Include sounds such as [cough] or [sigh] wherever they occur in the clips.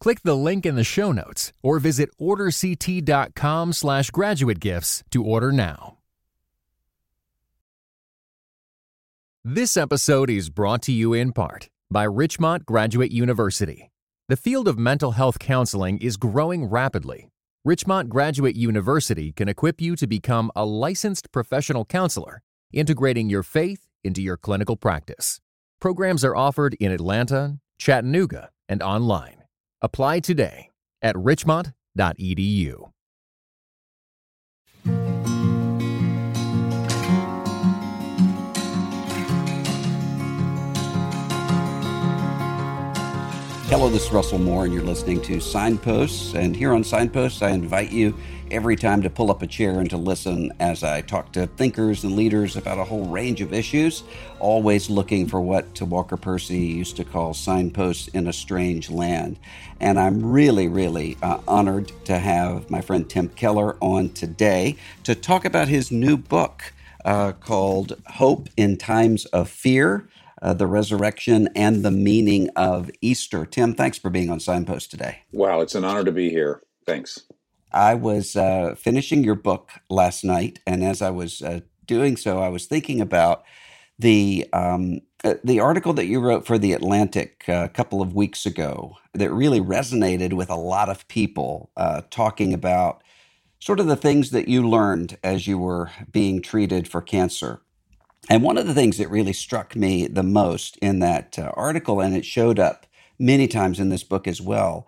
Click the link in the show notes or visit orderct.com slash graduate gifts to order now. This episode is brought to you in part by Richmont Graduate University. The field of mental health counseling is growing rapidly. Richmont Graduate University can equip you to become a licensed professional counselor, integrating your faith into your clinical practice. Programs are offered in Atlanta, Chattanooga, and online. Apply today at richmont.edu. Hello, this is Russell Moore, and you're listening to Signposts. And here on Signposts, I invite you every time to pull up a chair and to listen as I talk to thinkers and leaders about a whole range of issues, always looking for what Walker Percy used to call signposts in a strange land. And I'm really, really uh, honored to have my friend Tim Keller on today to talk about his new book uh, called Hope in Times of Fear uh, the resurrection and the meaning of Easter. Tim, thanks for being on Signpost today. Wow, it's an honor to be here. Thanks. I was uh, finishing your book last night, and as I was uh, doing so, I was thinking about the um, uh, the article that you wrote for the Atlantic uh, a couple of weeks ago that really resonated with a lot of people, uh, talking about sort of the things that you learned as you were being treated for cancer. And one of the things that really struck me the most in that uh, article, and it showed up many times in this book as well,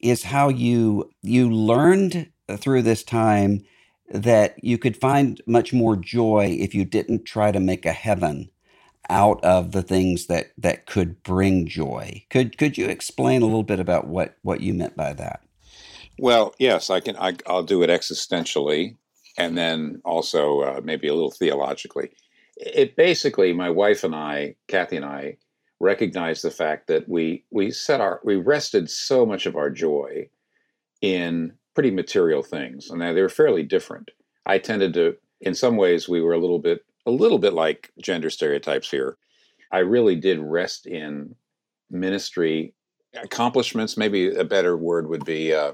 is how you you learned through this time that you could find much more joy if you didn't try to make a heaven out of the things that that could bring joy. Could could you explain a little bit about what what you meant by that? Well, yes, I can. I, will do it existentially, and then also uh, maybe a little theologically it basically, my wife and I, Kathy and I, recognized the fact that we we set our we rested so much of our joy in pretty material things, and they were fairly different. I tended to, in some ways, we were a little bit a little bit like gender stereotypes here. I really did rest in ministry accomplishments. Maybe a better word would be uh,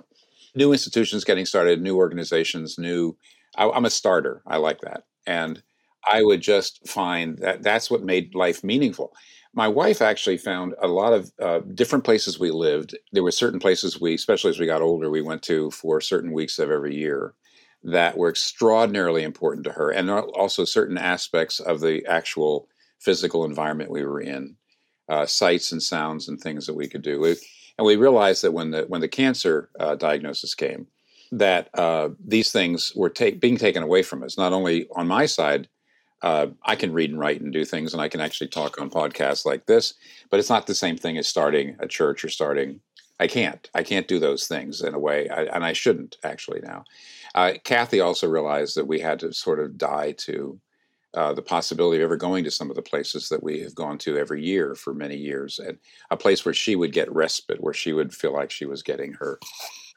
new institutions getting started, new organizations, new. I, I'm a starter. I like that, and I would just find that that's what made life meaningful. My wife actually found a lot of uh, different places we lived. There were certain places we, especially as we got older, we went to for certain weeks of every year that were extraordinarily important to her, and also certain aspects of the actual physical environment we were in, uh, sights and sounds and things that we could do. and we realized that when the when the cancer uh, diagnosis came, that uh, these things were being taken away from us. Not only on my side, uh, I can read and write and do things, and I can actually talk on podcasts like this. But it's not the same thing as starting a church or starting. I can't. I can't do those things in a way, I, and I shouldn't actually now. Uh, Kathy also realized that we had to sort of die to uh, the possibility of ever going to some of the places that we have gone to every year for many years, and a place where she would get respite, where she would feel like she was getting her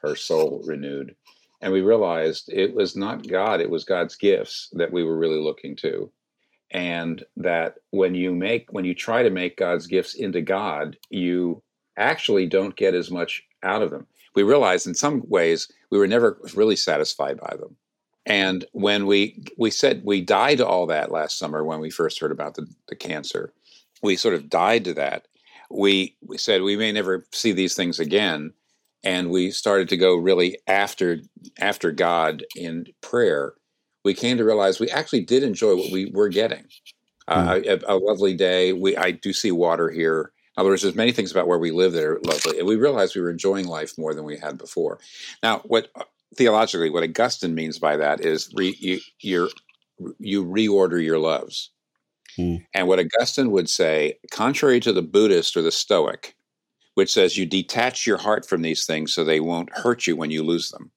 her soul renewed and we realized it was not God, it was God's gifts that we were really looking to. And that when you make, when you try to make God's gifts into God, you actually don't get as much out of them. We realized in some ways we were never really satisfied by them. And when we we said we died to all that last summer when we first heard about the, the cancer, we sort of died to that. We we said we may never see these things again, and we started to go really after after God in prayer, we came to realize we actually did enjoy what we were getting. Uh, mm. a, a, lovely day. We I do see water here. In other words, there's many things about where we live that are lovely, and we realized we were enjoying life more than we had before. Now, what uh, theologically, what Augustine means by that is re, you you you reorder your loves. Mm. And what Augustine would say, contrary to the Buddhist or the Stoic, which says you detach your heart from these things so they won't hurt you when you lose them.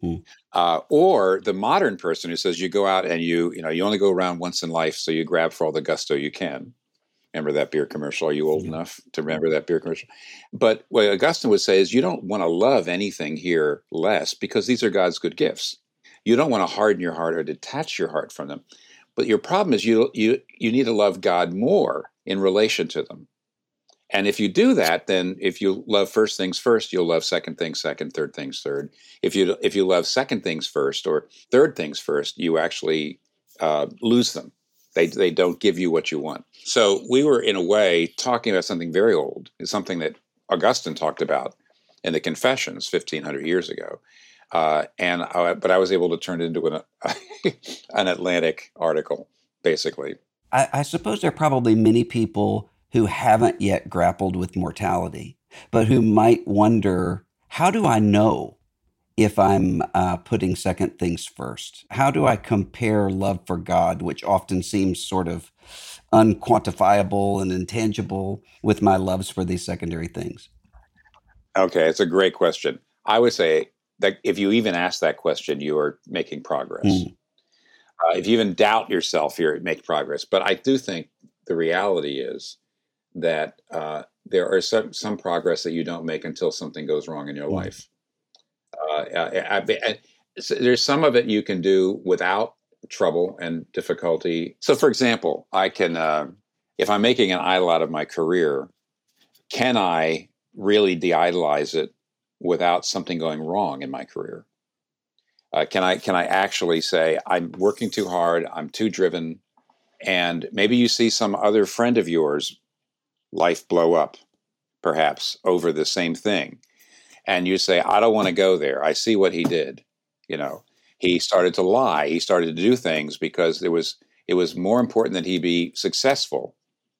Hmm. Uh, or the modern person who says you go out and you you know you only go around once in life, so you grab for all the gusto you can. Remember that beer commercial? Are you old yeah. enough to remember that beer commercial? But what Augustine would say is you don't want to love anything here less because these are God's good gifts. You don't want to harden your heart or detach your heart from them. But your problem is you you you need to love God more in relation to them. And if you do that, then if you love first things first, you'll love second things second, third things third. If you if you love second things first or third things first, you actually uh, lose them. They they don't give you what you want. So we were in a way talking about something very old. It's something that Augustine talked about in the Confessions, fifteen hundred years ago. Uh, and I, but I was able to turn it into an [laughs] an Atlantic article, basically. I, I suppose there are probably many people who haven't yet grappled with mortality, but who might wonder how do I know if I'm uh, putting second things first? How do I compare love for God, which often seems sort of unquantifiable and intangible, with my loves for these secondary things? Okay, it's a great question. I would say that if you even ask that question, you are making progress. Mm. Uh, if you even doubt yourself, you're making progress. But I do think the reality is that uh, there are some, some progress that you don't make until something goes wrong in your mm. life. Uh, I, I, I, there's some of it you can do without trouble and difficulty. So, for example, I can, uh, if I'm making an idol out of my career, can I really de-idolize it without something going wrong in my career? Uh, can I can I actually say I'm working too hard, I'm too driven, and maybe you see some other friend of yours life blow up, perhaps over the same thing. And you say, I don't want to go there. I see what he did. You know, he started to lie. He started to do things because it was it was more important that he be successful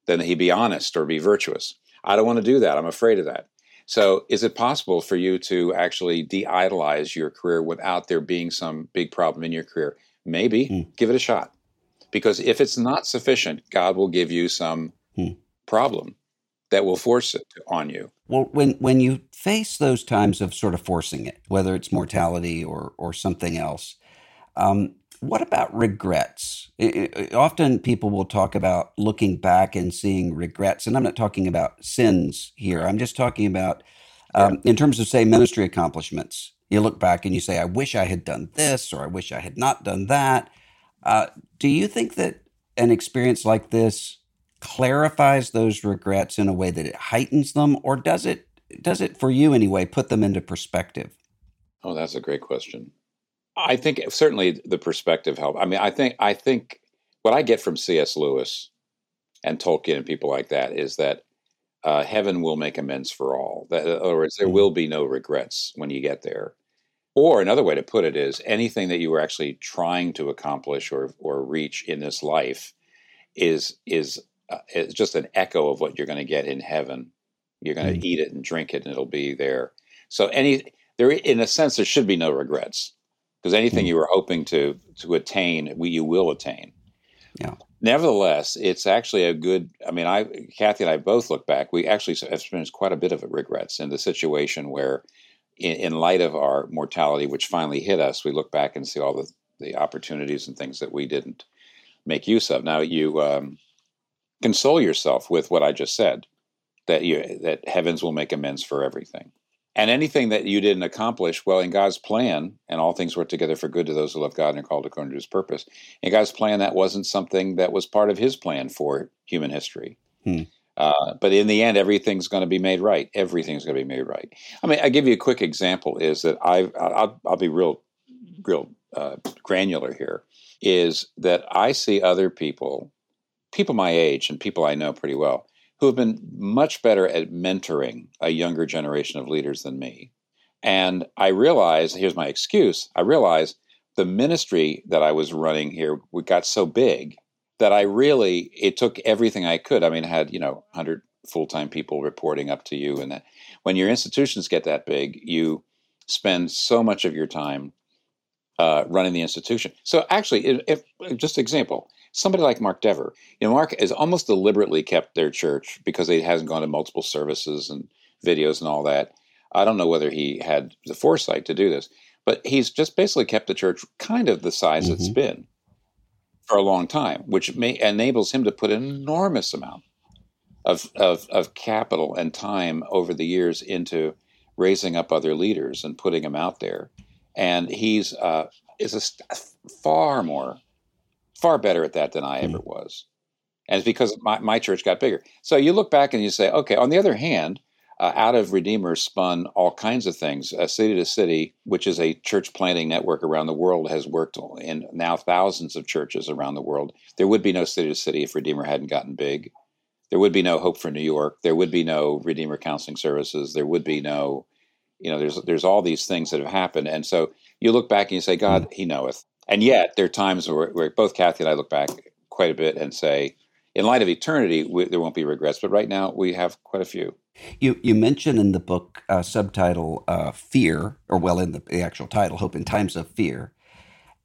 than that he be honest or be virtuous. I don't want to do that. I'm afraid of that. So, is it possible for you to actually de idolize your career without there being some big problem in your career? Maybe. Mm. Give it a shot. Because if it's not sufficient, God will give you some mm. problem that will force it on you. Well, when when you face those times of sort of forcing it, whether it's mortality or or something else, um, what about regrets? It, it, often people will talk about looking back and seeing regrets, and I'm not talking about sins here. I'm just talking about um, in terms of say ministry accomplishments. You look back and you say, "I wish I had done this," or "I wish I had not done that." Uh, do you think that an experience like this clarifies those regrets in a way that it heightens them, or does it does it for you anyway put them into perspective? Oh, that's a great question. I think certainly the perspective help. I mean, I think I think what I get from C.S. Lewis and Tolkien and people like that is that uh, heaven will make amends for all. That, in other words, there mm-hmm. will be no regrets when you get there. Or another way to put it is anything that you were actually trying to accomplish or or reach in this life is is uh, it's just an echo of what you're going to get in heaven. You're going to mm. eat it and drink it, and it'll be there. So any there, in a sense, there should be no regrets because anything mm. you were hoping to to attain, we, you will attain. Yeah. Nevertheless, it's actually a good. I mean, I, Kathy and I both look back. We actually have experienced quite a bit of regrets in the situation where, in, in, light of our mortality, which finally hit us, we look back and see all the the opportunities and things that we didn't make use of. Now, you um, console yourself with what I just said that you that heavens will make amends for everything. And anything that you didn't accomplish, well, in God's plan, and all things work together for good to those who love God and are called according to his purpose. In God's plan, that wasn't something that was part of his plan for human history. Hmm. Uh, but in the end, everything's going to be made right. Everything's going to be made right. I mean, I give you a quick example. Is that I I'll, I'll be real, real uh, granular here. Is that I see other people people my age and people I know pretty well who have been much better at mentoring a younger generation of leaders than me. And I realize, here's my excuse, I realize the ministry that I was running here we got so big that I really, it took everything I could. I mean, I had, you know, 100 full time people reporting up to you. And that when your institutions get that big, you spend so much of your time uh, running the institution. So actually, if, if just example, somebody like Mark Dever, you know, Mark has almost deliberately kept their church because he hasn't gone to multiple services and videos and all that. I don't know whether he had the foresight to do this, but he's just basically kept the church kind of the size mm-hmm. it's been for a long time, which may, enables him to put an enormous amount of, of, of capital and time over the years into raising up other leaders and putting them out there. And he's uh, is a, far more, far better at that than I ever mm. was. And it's because my, my church got bigger. So you look back and you say, okay, on the other hand, uh, out of Redeemer spun all kinds of things. Uh, city to City, which is a church planting network around the world, has worked in now thousands of churches around the world. There would be no City to City if Redeemer hadn't gotten big. There would be no Hope for New York. There would be no Redeemer Counseling Services. There would be no, you know, there's there's all these things that have happened. And so you look back and you say, God, mm. He knoweth. And yet there are times where, where both Kathy and I look back quite a bit and say, in light of eternity, we, there won't be regrets. But right now, we have quite a few. You you mention in the book uh, subtitle uh, "Fear," or well, in the, the actual title, "Hope in Times of Fear,"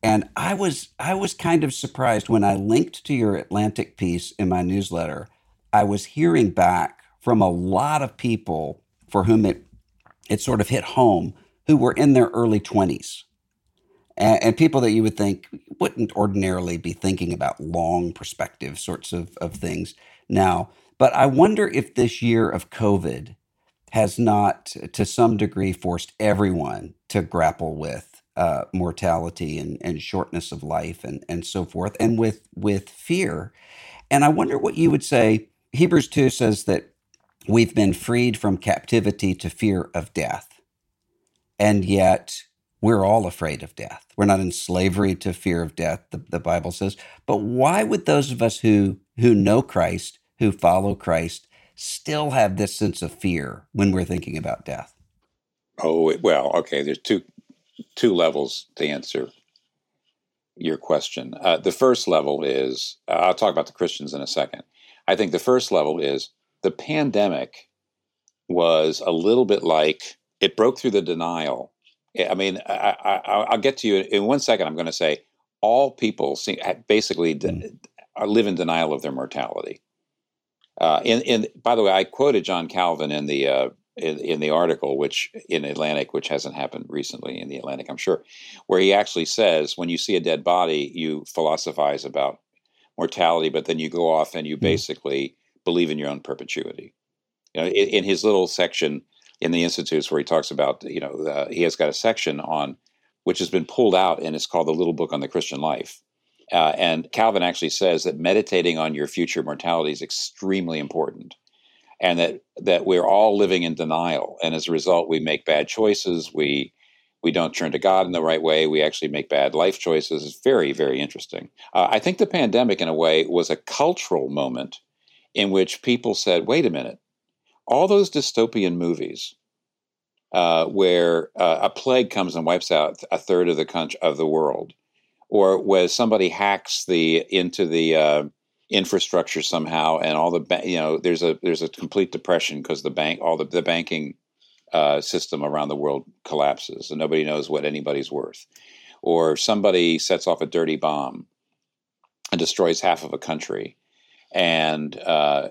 and I was I was kind of surprised when I linked to your Atlantic piece in my newsletter. I was hearing back from a lot of people for whom it it sort of hit home, who were in their early twenties, and, and people that you would think wouldn't ordinarily be thinking about long perspective sorts of, of things now but I wonder if this year of COVID has not, to some degree, forced everyone to grapple with uh, mortality and, and shortness of life and, and so forth, and with, with fear. And I wonder what you would say. Hebrews 2 says that we've been freed from captivity to fear of death. And yet, we're all afraid of death. We're not in slavery to fear of death, the, the Bible says. But why would those of us who, who know Christ who follow Christ still have this sense of fear when we're thinking about death? Oh, well, okay. There's two two levels to answer your question. Uh, the first level is I'll talk about the Christians in a second. I think the first level is the pandemic was a little bit like it broke through the denial. I mean, I, will get to you in one second. I'm going to say all people see, basically mm. live in denial of their mortality. Uh, in, in by the way, I quoted John Calvin in the uh, in, in, the article, which in Atlantic, which hasn't happened recently in the Atlantic, I'm sure, where he actually says, when you see a dead body, you philosophize about mortality, but then you go off and you mm-hmm. basically believe in your own perpetuity. You know, in, in, his little section in the institutes where he talks about, you know, uh, he has got a section on which has been pulled out, and it's called the Little Book on the Christian Life. Uh, and Calvin actually says that meditating on your future mortality is extremely important, and that that we're all living in denial, and as a result, we make bad choices. We we don't turn to God in the right way. We actually make bad life choices. It's very very interesting. Uh, I think the pandemic, in a way, was a cultural moment in which people said, "Wait a minute, all those dystopian movies." Uh, where uh, a plague comes and wipes out a third of the country, of the world, or where somebody hacks the into the uh, infrastructure somehow, and all the ba- you know there's a there's a complete depression because the bank all the the banking uh, system around the world collapses, and nobody knows what anybody's worth, or somebody sets off a dirty bomb and destroys half of a country, and uh,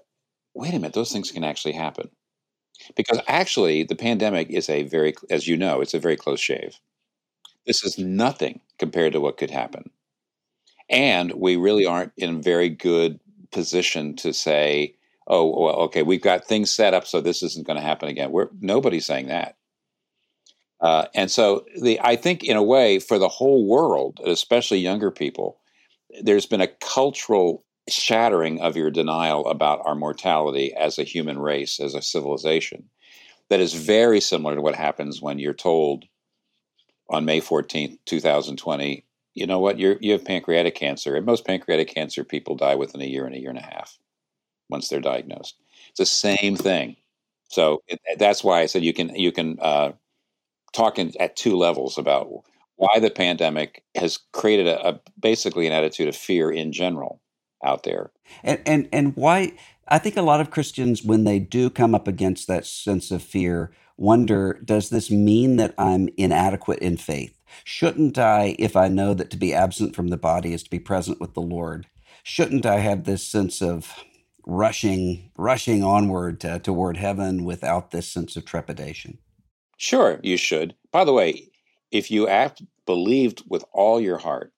wait a minute, those things can actually happen because actually the pandemic is a very as you know it's a very close shave this is nothing compared to what could happen. And we really aren't in a very good position to say, oh, well, okay, we've got things set up so this isn't going to happen again. We're, nobody's saying that. Uh, and so the, I think, in a way, for the whole world, especially younger people, there's been a cultural shattering of your denial about our mortality as a human race, as a civilization, that is very similar to what happens when you're told on May 14th, 2020, you know what? You're, you have pancreatic cancer. And most pancreatic cancer people die within a year and a year and a half once they're diagnosed. It's the same thing. So it, that's why I said you can you can uh, talk in, at two levels about why the pandemic has created a, a, basically an attitude of fear in general out there, and and and why I think a lot of Christians when they do come up against that sense of fear wonder does this mean that I'm inadequate in faith? Shouldn't I, if I know that to be absent from the body is to be present with the Lord, shouldn't I have this sense of rushing rushing onward to, toward heaven without this sense of trepidation? Sure, you should. By the way, if you act believed with all your heart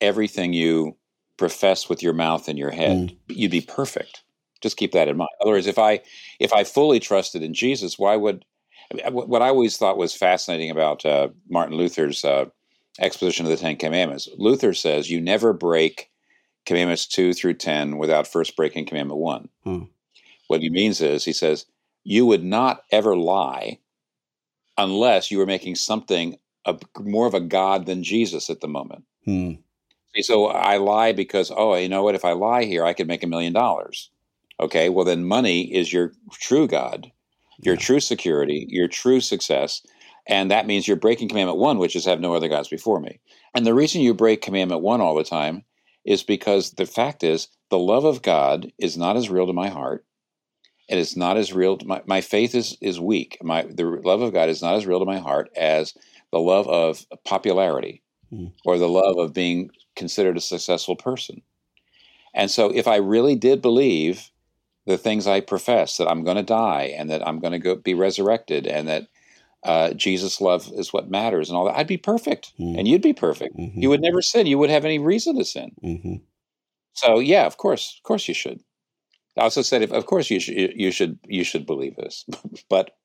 everything you profess with your mouth and your head, mm. you'd be perfect. Just keep that in mind. In other words, if I if I fully trusted in Jesus, why would what I always thought was fascinating about uh, Martin Luther's uh, exposition of the Ten Commandments? Luther says you never break commandments two through ten without first breaking commandment one. Hmm. What he means is he says you would not ever lie unless you were making something a, more of a god than Jesus at the moment. Hmm. So I lie because oh, you know what? If I lie here, I could make a million dollars. Okay, well then money is your true god, your yeah. true security, your true success, and that means you're breaking commandment one, which is have no other gods before me. And the reason you break commandment one all the time is because the fact is the love of God is not as real to my heart. And It is not as real. To my, my faith is is weak. My the love of God is not as real to my heart as the love of popularity mm. or the love of being considered a successful person. And so, if I really did believe the things I profess that I'm going to die and that I'm going to be resurrected and that uh, Jesus' love is what matters and all that, I'd be perfect, mm. and you'd be perfect. Mm-hmm. You would never sin. You would have any reason to sin. Mm-hmm. So, yeah, of course, of course, you should. I also said, if, of course, you should, you should, you should believe this, [laughs] but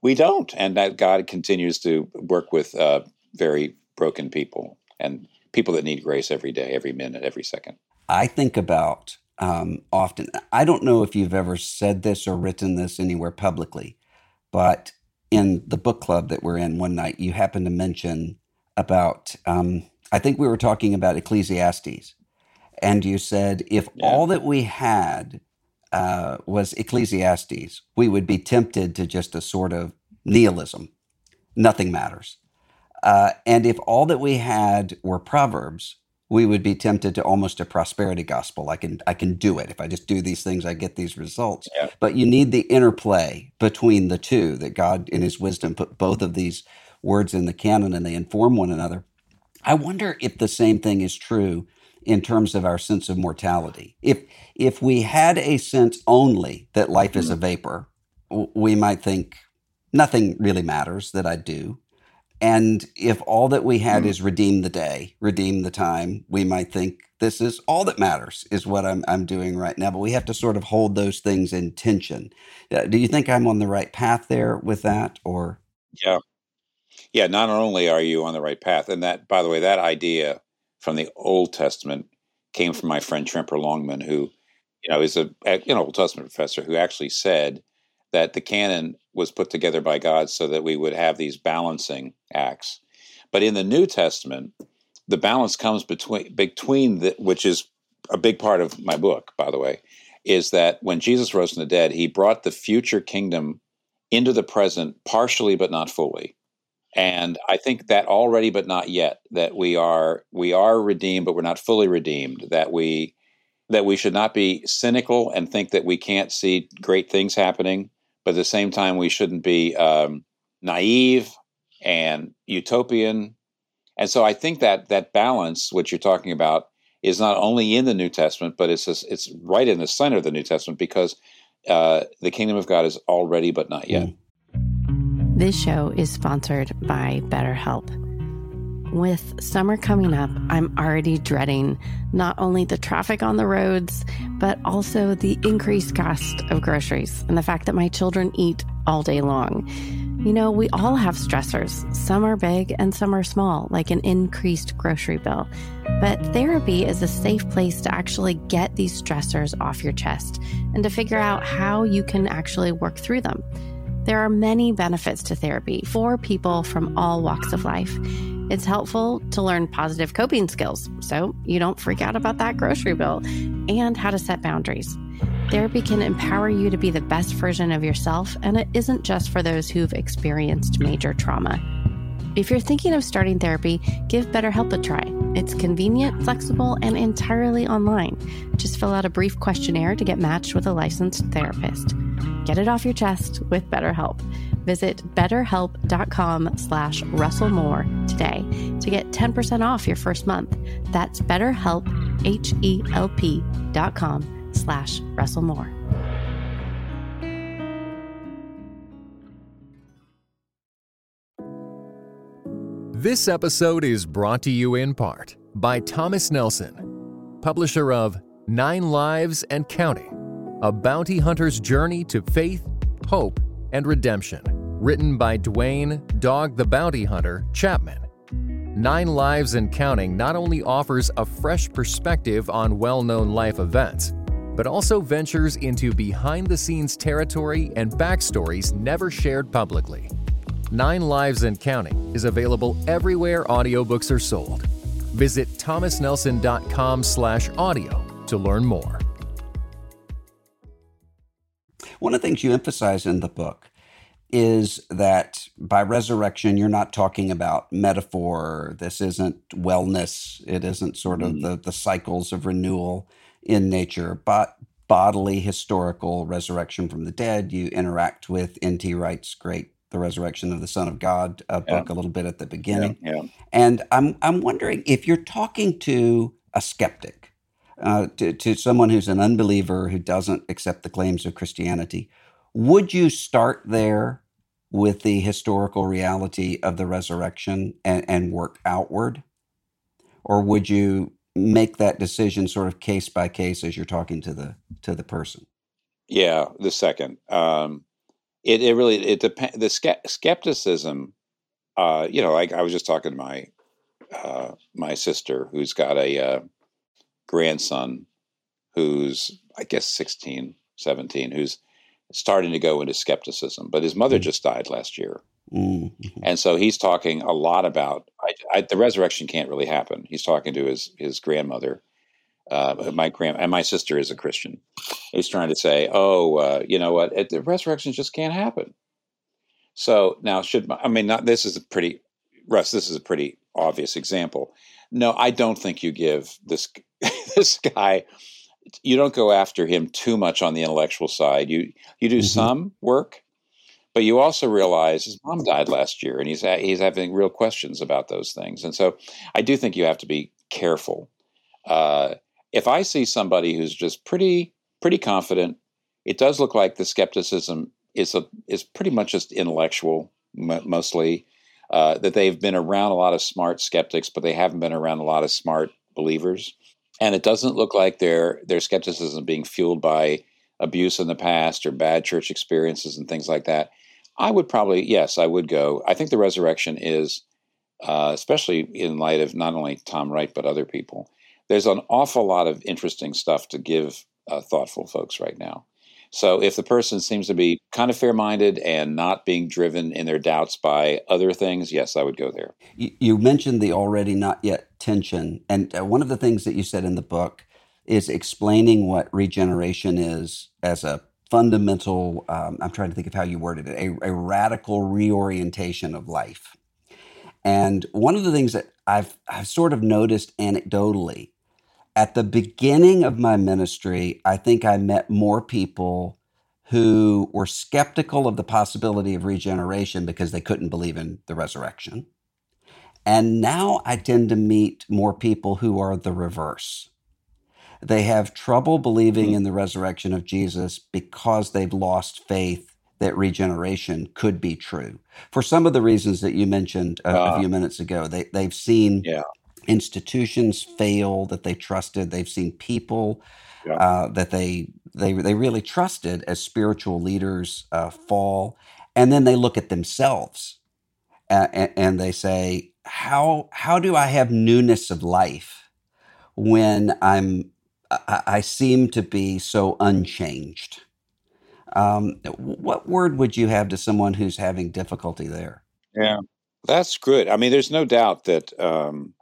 we don't, and that God continues to work with uh, very broken people and people that need grace every day, every minute, every second. I think about um, often. I don't know if you've ever said this or written this anywhere publicly, but in the book club that we're in one night, you happened to mention about. Um, I think we were talking about Ecclesiastes, and you said if yeah. all that we had uh, was Ecclesiastes, we would be tempted to just a sort of nihilism. Nothing matters. Uh, and if all that we had were Proverbs, we would be tempted to almost a prosperity gospel. I can I can do it. If I just do these things, I get these results. Yeah. But you need the interplay between the two that God in his wisdom put both of these words in the canon and they inform one another. I wonder if the same thing is true in terms of our sense of mortality. If if we had a sense only that life is a vapor, we might think nothing really matters that I do. And if all that we had mm. is redeem the day, redeem the time, we might think this is all that matters is what I'm I'm doing right now. But we have to sort of hold those things in tension. Uh, do you think I'm on the right path there with that, or? Yeah, yeah. Not only are you on the right path, and that, by the way, that idea from the Old Testament came from my friend Tremper Longman, who, you know, is a an Old Testament professor who actually said that the canon was put together by God so that we would have these balancing acts. But in the New Testament, the balance comes between between the, which is a big part of my book, by the way, is that when Jesus rose from the dead, he brought the future kingdom into the present partially but not fully and i think that already but not yet that we are we are redeemed but we're not fully redeemed that we that we should not be cynical and think that we can't see great things happening but at the same time we shouldn't be um, naive and utopian and so i think that that balance which you're talking about is not only in the new testament but it's it's right in the center of the new testament because uh, the kingdom of god is already but not yet mm. This show is sponsored by BetterHelp. With summer coming up, I'm already dreading not only the traffic on the roads, but also the increased cost of groceries and the fact that my children eat all day long. You know, we all have stressors. Some are big and some are small, like an increased grocery bill. But therapy is a safe place to actually get these stressors off your chest and to figure out how you can actually work through them. There are many benefits to therapy for people from all walks of life. It's helpful to learn positive coping skills so you don't freak out about that grocery bill and how to set boundaries. Therapy can empower you to be the best version of yourself, and it isn't just for those who've experienced major trauma. If you're thinking of starting therapy, give BetterHelp a try. It's convenient, flexible, and entirely online. Just fill out a brief questionnaire to get matched with a licensed therapist. Get it off your chest with BetterHelp. Visit betterhelp.com slash russellmoore today to get 10% off your first month. That's betterhelp, H-E-L-P dot com slash russellmoore. This episode is brought to you in part by Thomas Nelson, publisher of Nine Lives and Counting A Bounty Hunter's Journey to Faith, Hope, and Redemption, written by Duane Dog the Bounty Hunter Chapman. Nine Lives and Counting not only offers a fresh perspective on well known life events, but also ventures into behind the scenes territory and backstories never shared publicly. Nine Lives and Counting is available everywhere audiobooks are sold. Visit thomasnelson.com slash audio to learn more. One of the things you emphasize in the book is that by resurrection, you're not talking about metaphor. This isn't wellness. It isn't sort of the, the cycles of renewal in nature, but bodily, historical resurrection from the dead. You interact with N.T. Wright's great The Resurrection of the Son of God uh, Yeah. book a little bit at the beginning. Yeah. And I'm I'm wondering if you're talking to a skeptic, uh, to to someone who's an unbeliever who doesn't accept the claims of Christianity, would you start there with the historical reality of the resurrection and, and work outward, or would you make that decision sort of case by case as you're talking to the to the person? Yeah, the second. Um, it it really it depends. The ske- skepticism. Uh, you know, like I was just talking to my uh, my sister, who's got a uh, grandson, who's I guess 16, 17, who's starting to go into skepticism. But his mother Mm. just died last year, Mm, and so he's talking a lot about I, I, the resurrection can't really happen. He's talking to his his grandmother, uh, my grand and my sister is a Christian. He's trying to say, oh, uh, you know what, it, the resurrection just can't happen. So now, should my, I mean not this is a pretty Russ? This is a pretty obvious example. No, I don't think you give this [laughs] this guy. You don't go after him too much on the intellectual side. You you do Mhm. some work, but you also realize his mom died last year, and he's ha- he's having real questions about those things. And so, I do think you have to be careful. Uh, if I see somebody who's just pretty pretty confident, it does look like the skepticism is a, is pretty much just intellectual, mo mostly. Uh, that they've been around a lot of smart skeptics, but they haven't been around a lot of smart believers. And it doesn't look like their their skepticism being fueled by abuse in the past or bad church experiences and things like that. I would probably yes, I would go. I think the resurrection is, uh, especially in light of not only Tom Wright but other people. There's an awful lot of interesting stuff to give uh, thoughtful folks right now. So if the person seems to be kind of fair-minded and not being driven in their doubts by other things, yes, I would go there. You, you mentioned the already not yet tension, and uh, one of the things that you said in the book is explaining what regeneration is as a fundamental. Um, I'm trying to think of how you worded it a, a radical reorientation of life. And one of the things that I've I've sort of noticed anecdotally at the beginning of my ministry, I think I met more people who were skeptical of the possibility of regeneration because they couldn't believe in the resurrection. And now I tend to meet more people who are the reverse. They have trouble believing in the resurrection of Jesus because they've lost faith that regeneration could be true. For some of the reasons that you mentioned a, a Ah. few minutes ago, they, they've seen Yeah. Institutions fail that they trusted. They've seen people Yeah. uh, that they they they really trusted as spiritual leaders uh, fall, and then they look at themselves and, and they say, "How how do I have newness of life when I'm I, I seem to be so unchanged?" Um, what word would you have to someone who's having difficulty there? Yeah. That's good. I mean, there's no doubt that, um,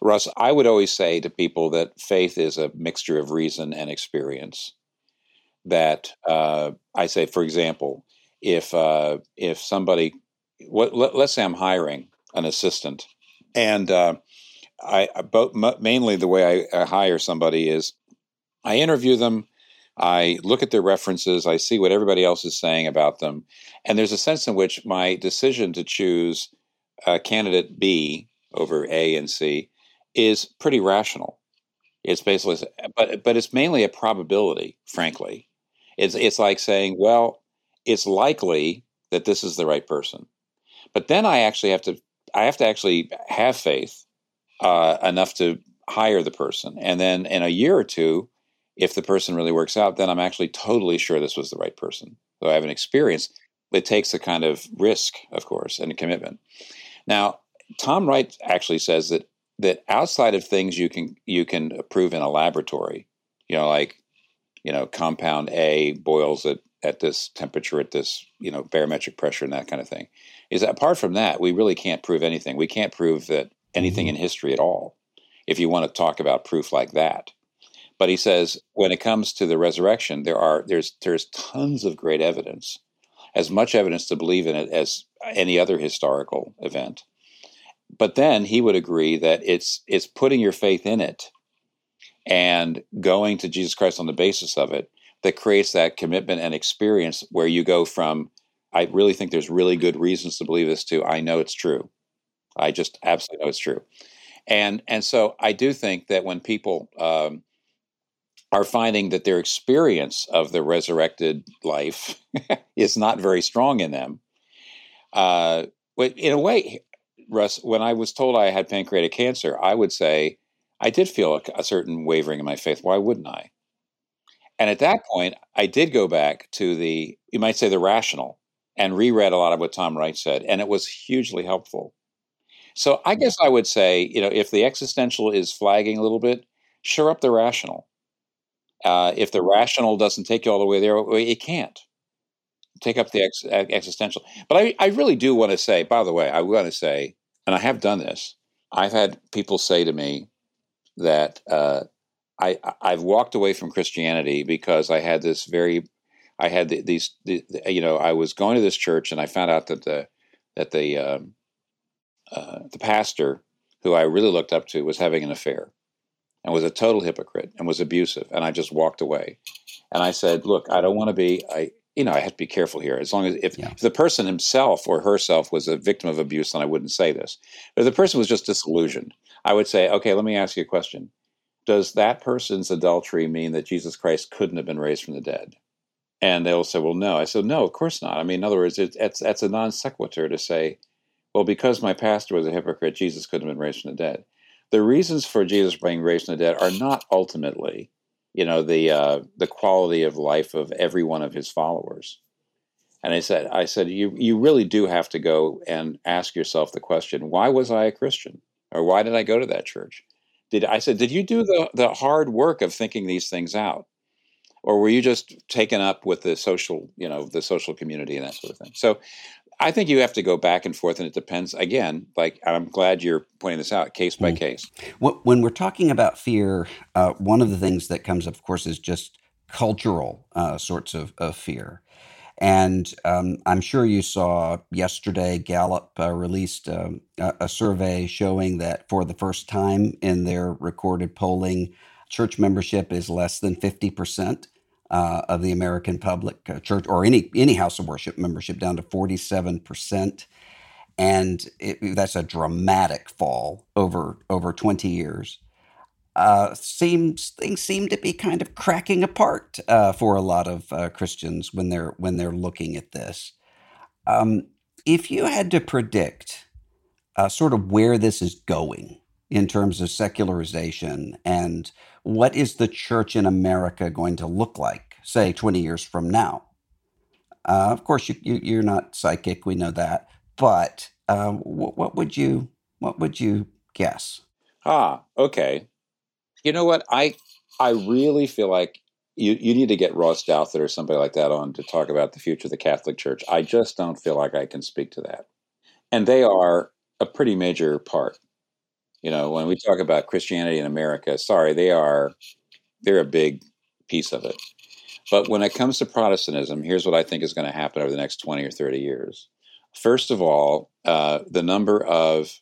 Russ, I would always say to people that faith is a mixture of reason and experience. That uh, I say, for example, if uh, if somebody, what, let, let's say I'm hiring an assistant, and uh, I both mainly the way I, I hire somebody is I interview them, I look at their references, I see what everybody else is saying about them, and there's a sense in which my decision to choose uh, candidate B over A and C is pretty rational. It's basically, but but it's mainly a probability. Frankly, it's it's like saying, well, it's likely that this is the right person, but then I actually have to I have to actually have faith uh, enough to hire the person, and then in a year or two, if the person really works out, then I'm actually totally sure this was the right person. So I have an experience. It takes a kind of risk, of course, and a commitment. Now, Tom Wright actually says that that outside of things you can you can prove in a laboratory, you know, like you know, compound A boils at at this temperature, at this you know barometric pressure, and that kind of thing. Is that apart from that, we really can't prove anything. We can't prove that anything mm-hmm. in history at all. If you want to talk about proof like that, but he says when it comes to the resurrection, there are there's there's tons of great evidence, as much evidence to believe in it as any other historical event. But then he would agree that it's it's putting your faith in it and going to Jesus Christ on the basis of it that creates that commitment and experience where you go from I really think there's really good reasons to believe this to I know it's true. I just absolutely know it's true. And and so I do think that when people um, are finding that their experience of the resurrected life [laughs] is not very strong in them. Uh, in a way, Russ, when I was told I had pancreatic cancer, I would say I did feel a, a certain wavering in my faith. Why wouldn't I? And at that point, I did go back to the, you might say, the rational and reread a lot of what Tom Wright said, and it was hugely helpful. So I guess I would say, you know, if the existential is flagging a little bit, sure up the rational. Uh, if the rational doesn't take you all the way there, it can't take up the ex- existential. But I, I really do want to say, by the way, I want to say, and I have done this. I've had people say to me that uh, I I've walked away from Christianity because I had this very I had the, these the, you know I was going to this church and I found out that the that the um, uh, the pastor who I really looked up to was having an affair and was a total hypocrite and was abusive. And I just walked away. And I said, look, I don't want to be, I, you know, I have to be careful here. As long as if, yeah. if, the person himself or herself was a victim of abuse, then I wouldn't say this. But if the person was just disillusioned, I would say, okay, let me ask you a question. Does that person's adultery mean that Jesus Christ couldn't have been raised from the dead? And they'll say, well, no. I said, no, of course not. I mean, in other words, it's, it's, it's a non sequitur to say, well, because my pastor was a hypocrite, Jesus couldn't have been raised from the dead the reasons for Jesus being raised from the dead are not ultimately, you know, the uh, the quality of life of every one of his followers. And I said, I said, you you really do have to go and ask yourself the question: Why was I a Christian, or why did I go to that church? Did I said, did you do the the hard work of thinking these things out, or were you just taken up with the social, you know, the social community and that sort of thing? So, I think you have to go back and forth, and it depends. Again, like I'm glad you're pointing this out, case by mm. case. When we're talking about fear, uh, one of the things that comes up, of course, is just cultural uh, sorts of, of, fear. And um, I'm sure you saw yesterday, Gallup uh, released um, a, a survey showing that for the first time in their recorded polling, church membership is less than 50 percent uh, of the American public uh, church or any any house of worship membership down to 47 percent, and it, that's a dramatic fall over over 20 years. Uh, seems things seem to be kind of cracking apart uh, for a lot of uh, Christians when they're when they're looking at this. Um, if you had to predict uh, sort of where this is going in terms of secularization and what is the church in America going to look like, say, 20 years from now? Uh, of course, you, you, are not psychic, we know that, but um, what, what would you what would you guess? Ah, okay. You know what? I I really feel like you, you need to get Ross Douthat or somebody like that on to talk about the future of the Catholic Church. I just don't feel like I can speak to that. And they are a pretty major part you know, when we talk about Christianity in America, sorry, they are they're a big piece of it. But when it comes to Protestantism, here's what I think is going to happen over the next 20 or 30 years. First of all, uh, the number of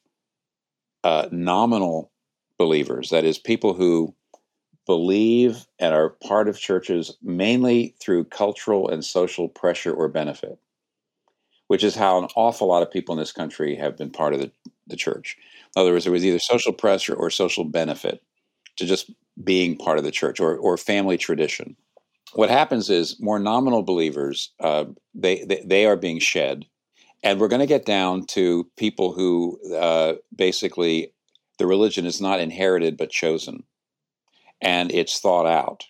uh, nominal believers, that is, people who believe and are part of churches mainly through cultural and social pressure or benefit, which is how an awful lot of people in this country have been part of the, the church. In other words, there was either social pressure or social benefit to just being part of the church or, or family tradition. What happens is more nominal believers, uh, they, they, they are being shed. And we're going to get down to people who uh, basically the religion is not inherited but chosen and it's thought out.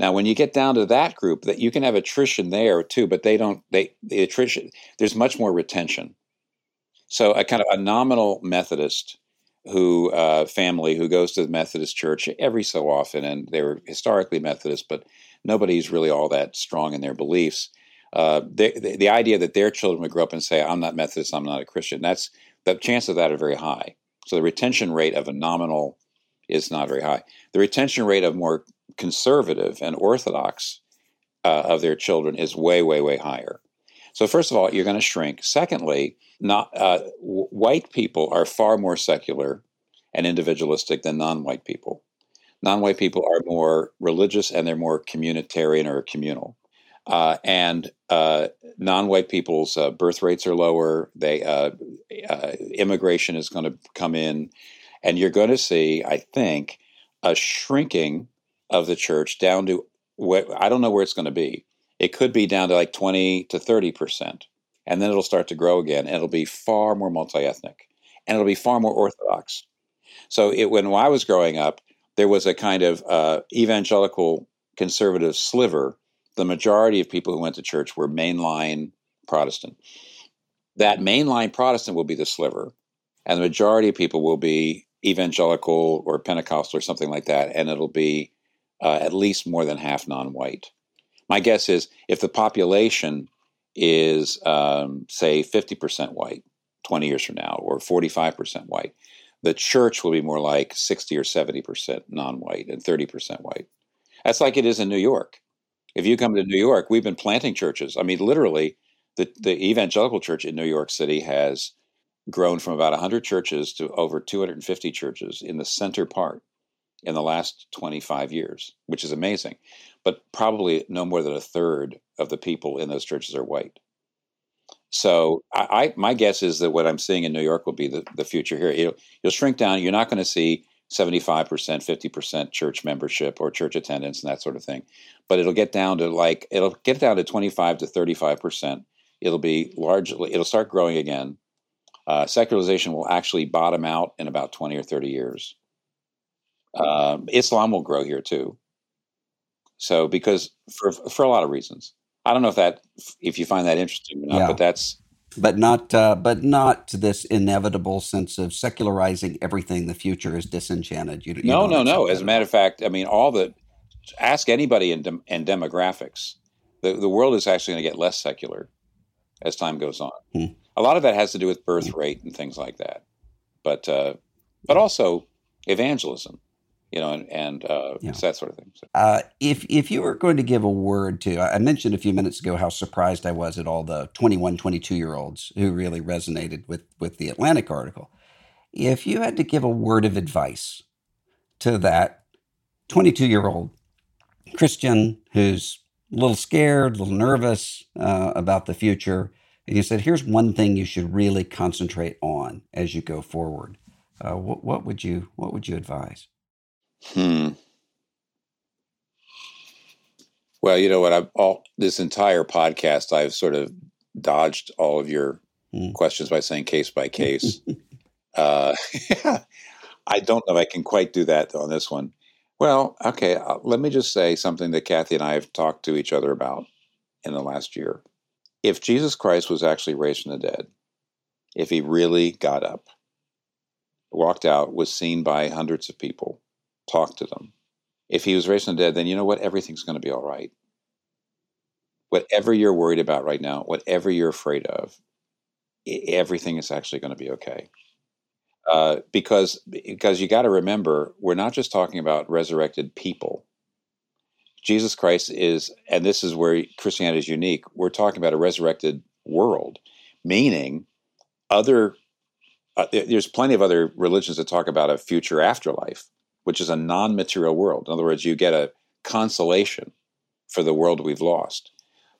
Now, when you get down to that group, that you can have attrition there too, but they don't. They the attrition. There's much more retention. So, a kind of a nominal Methodist who uh, family who goes to the Methodist church every so often, and they were historically Methodist, but nobody's really all that strong in their beliefs. Uh, they, the, the idea that their children would grow up and say, "I'm not Methodist, I'm not a Christian," that's the chance of that are very high. So the retention rate of a nominal is not very high. The retention rate of more conservative and orthodox uh, of their children is way, way, way higher. So first of all, you're going to shrink. Secondly, not uh, w- white people are far more secular and individualistic than non-white people. Non-white people are more religious and they're more communitarian or communal. Uh, and uh, non-white people's uh, birth rates are lower. They uh, uh, immigration is going to come in, and you're going to see, I think, a shrinking of the church down to where I don't know where it's going to be. It could be down to like 20 to 30 percent, and then it'll start to grow again, and it'll be far more multi-ethnic, and it'll be far more orthodox. So it, when I was growing up, there was a kind of uh, evangelical conservative sliver. The majority of people who went to church were mainline Protestant. That mainline Protestant will be the sliver, and the majority of people will be evangelical or Pentecostal or something like that, and it'll be uh, at least more than half non-white. My guess is if the population is, um, say, 50% white 20 years from now, or 45% white, the church will be more like 60 or 70% non-white and 30% white. That's like it is in New York. If you come to New York, we've been planting churches. I mean, literally, the, the evangelical church in New York City has grown from about 100 churches to over 250 churches in the center part in the last 25 years, which is amazing. But probably no more than a third of the people in those churches are white. So I, I my guess is that what I'm seeing in New York will be the, the future here. You'll, you'll shrink down. You're not going to see 75%, 50% church membership or church attendance and that sort of thing. But it'll get down to like, it'll get down to 25 to 35%. It'll be largely, it'll start growing again. Uh, secularization will actually bottom out in about 20 or 30 years. Um, Islam will grow here too. So, because for for a lot of reasons, I don't know if that if you find that interesting or not, Yeah. but that's but not uh, but not to this inevitable sense of secularizing everything. The future is disenchanted. You, you no, no, no. As a matter of fact, I mean, all the ask anybody in dem, in demographics, the the world is actually going to get less secular as time goes on. Hmm. A lot of that has to do with birth rate and things like that, but uh, but also evangelism, you know, and, and uh, Yeah. that sort of thing. So, Uh, if if you were going to give a word to, I mentioned a few minutes ago how surprised I was at all the 21, 22 year olds who really resonated with with the Atlantic article. If you had to give a word of advice to that 22 year old Christian who's a little scared, a little nervous uh, about the future, and you said, "Here's one thing you should really concentrate on as you go forward," uh, what, what would you what would you advise? Hmm. Well, you know what? I've all this entire podcast, I've sort of dodged all of your Hmm. questions by saying case by case. [laughs] uh, [laughs] I don't know if I can quite do that on this one. Well, okay, uh, let me just say something that Kathy and I have talked to each other about in the last year. If Jesus Christ was actually raised from the dead, if he really got up, walked out, was seen by hundreds of people, talked to them, if he was raised from the dead, then you know what? Everything's going to be all right. Whatever you're worried about right now, whatever you're afraid of, everything is actually going to be okay. Uh, because because you got to remember, we're not just talking about resurrected people. Jesus Christ is, and this is where Christianity is unique. We're talking about a resurrected world, meaning other. Uh, there's plenty of other religions that talk about a future afterlife, which is a non-material world. In other words, you get a consolation for the world we've lost.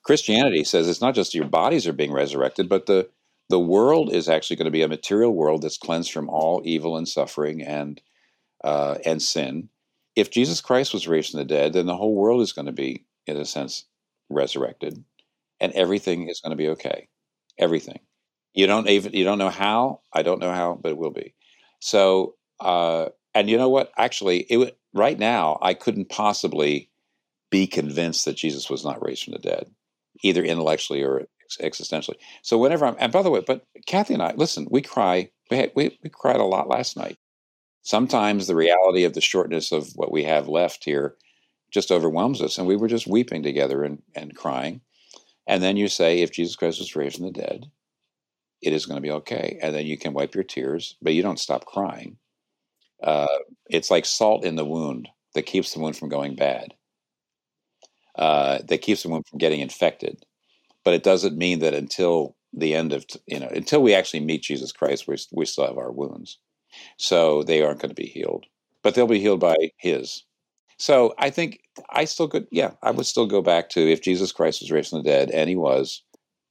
Christianity says it's not just your bodies are being resurrected, but the the world is actually going to be a material world that's cleansed from all evil and suffering and uh, and sin, if Jesus Christ was raised from the dead, then the whole world is going to be, in a sense, resurrected, and everything is going to be okay. Everything. You don't even you don't know how. I don't know how, but it will be. So, uh, and you know what? Actually, it would, right now I couldn't possibly be convinced that Jesus was not raised from the dead, either intellectually or existentially. So whenever I'm, and by the way, but Kathy and I, listen, we cry. We, had, we we cried a lot last night. Sometimes the reality of the shortness of what we have left here just overwhelms us, and we were just weeping together and, and crying. And then you say, if Jesus Christ was raised from the dead, it is going to be okay. And then you can wipe your tears, but you don't stop crying. Uh, it's like salt in the wound that keeps the wound from going bad, uh, that keeps the wound from getting infected. But it doesn't mean that until the end of, you know, until we actually meet Jesus Christ, we, we still have our wounds. So they aren't going to be healed, but they'll be healed by His. So I think I still could, yeah, I would still go back to if Jesus Christ was raised from the dead, and He was,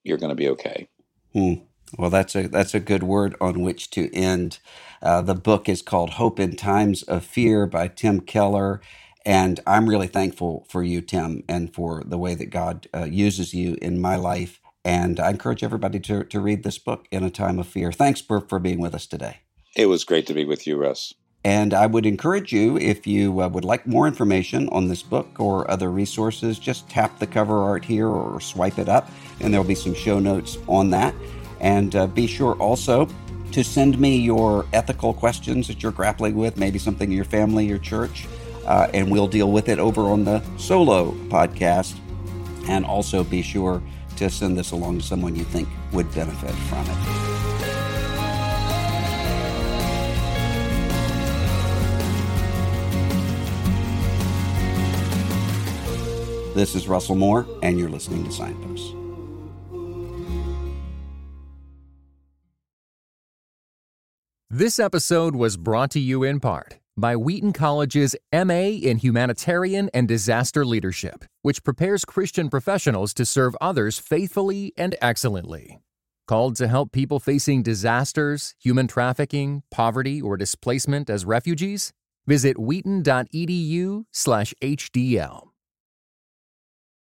you're going to be okay. Hmm. Well, that's a that's a good word on which to end. Uh, the book is called "Hope in Times of Fear" by Tim Keller, and I'm really thankful for you, Tim, and for the way that God uh, uses you in my life. And I encourage everybody to to read this book in a time of fear. Thanks, for for being with us today. It was great to be with you, Russ. And I would encourage you, if you uh, would like more information on this book or other resources, just tap the cover art here or swipe it up, and there'll be some show notes on that. And uh, be sure also to send me your ethical questions that you're grappling with, maybe something in your family, your church, uh, and we'll deal with it over on the solo podcast. And also be sure to send this along to someone you think would benefit from it. This is Russell Moore, and you're listening to Signposts. This episode was brought to you in part by Wheaton College's MA in Humanitarian and Disaster Leadership, which prepares Christian professionals to serve others faithfully and excellently. Called to help people facing disasters, human trafficking, poverty, or displacement as refugees? Visit wheaton.edu/hdl.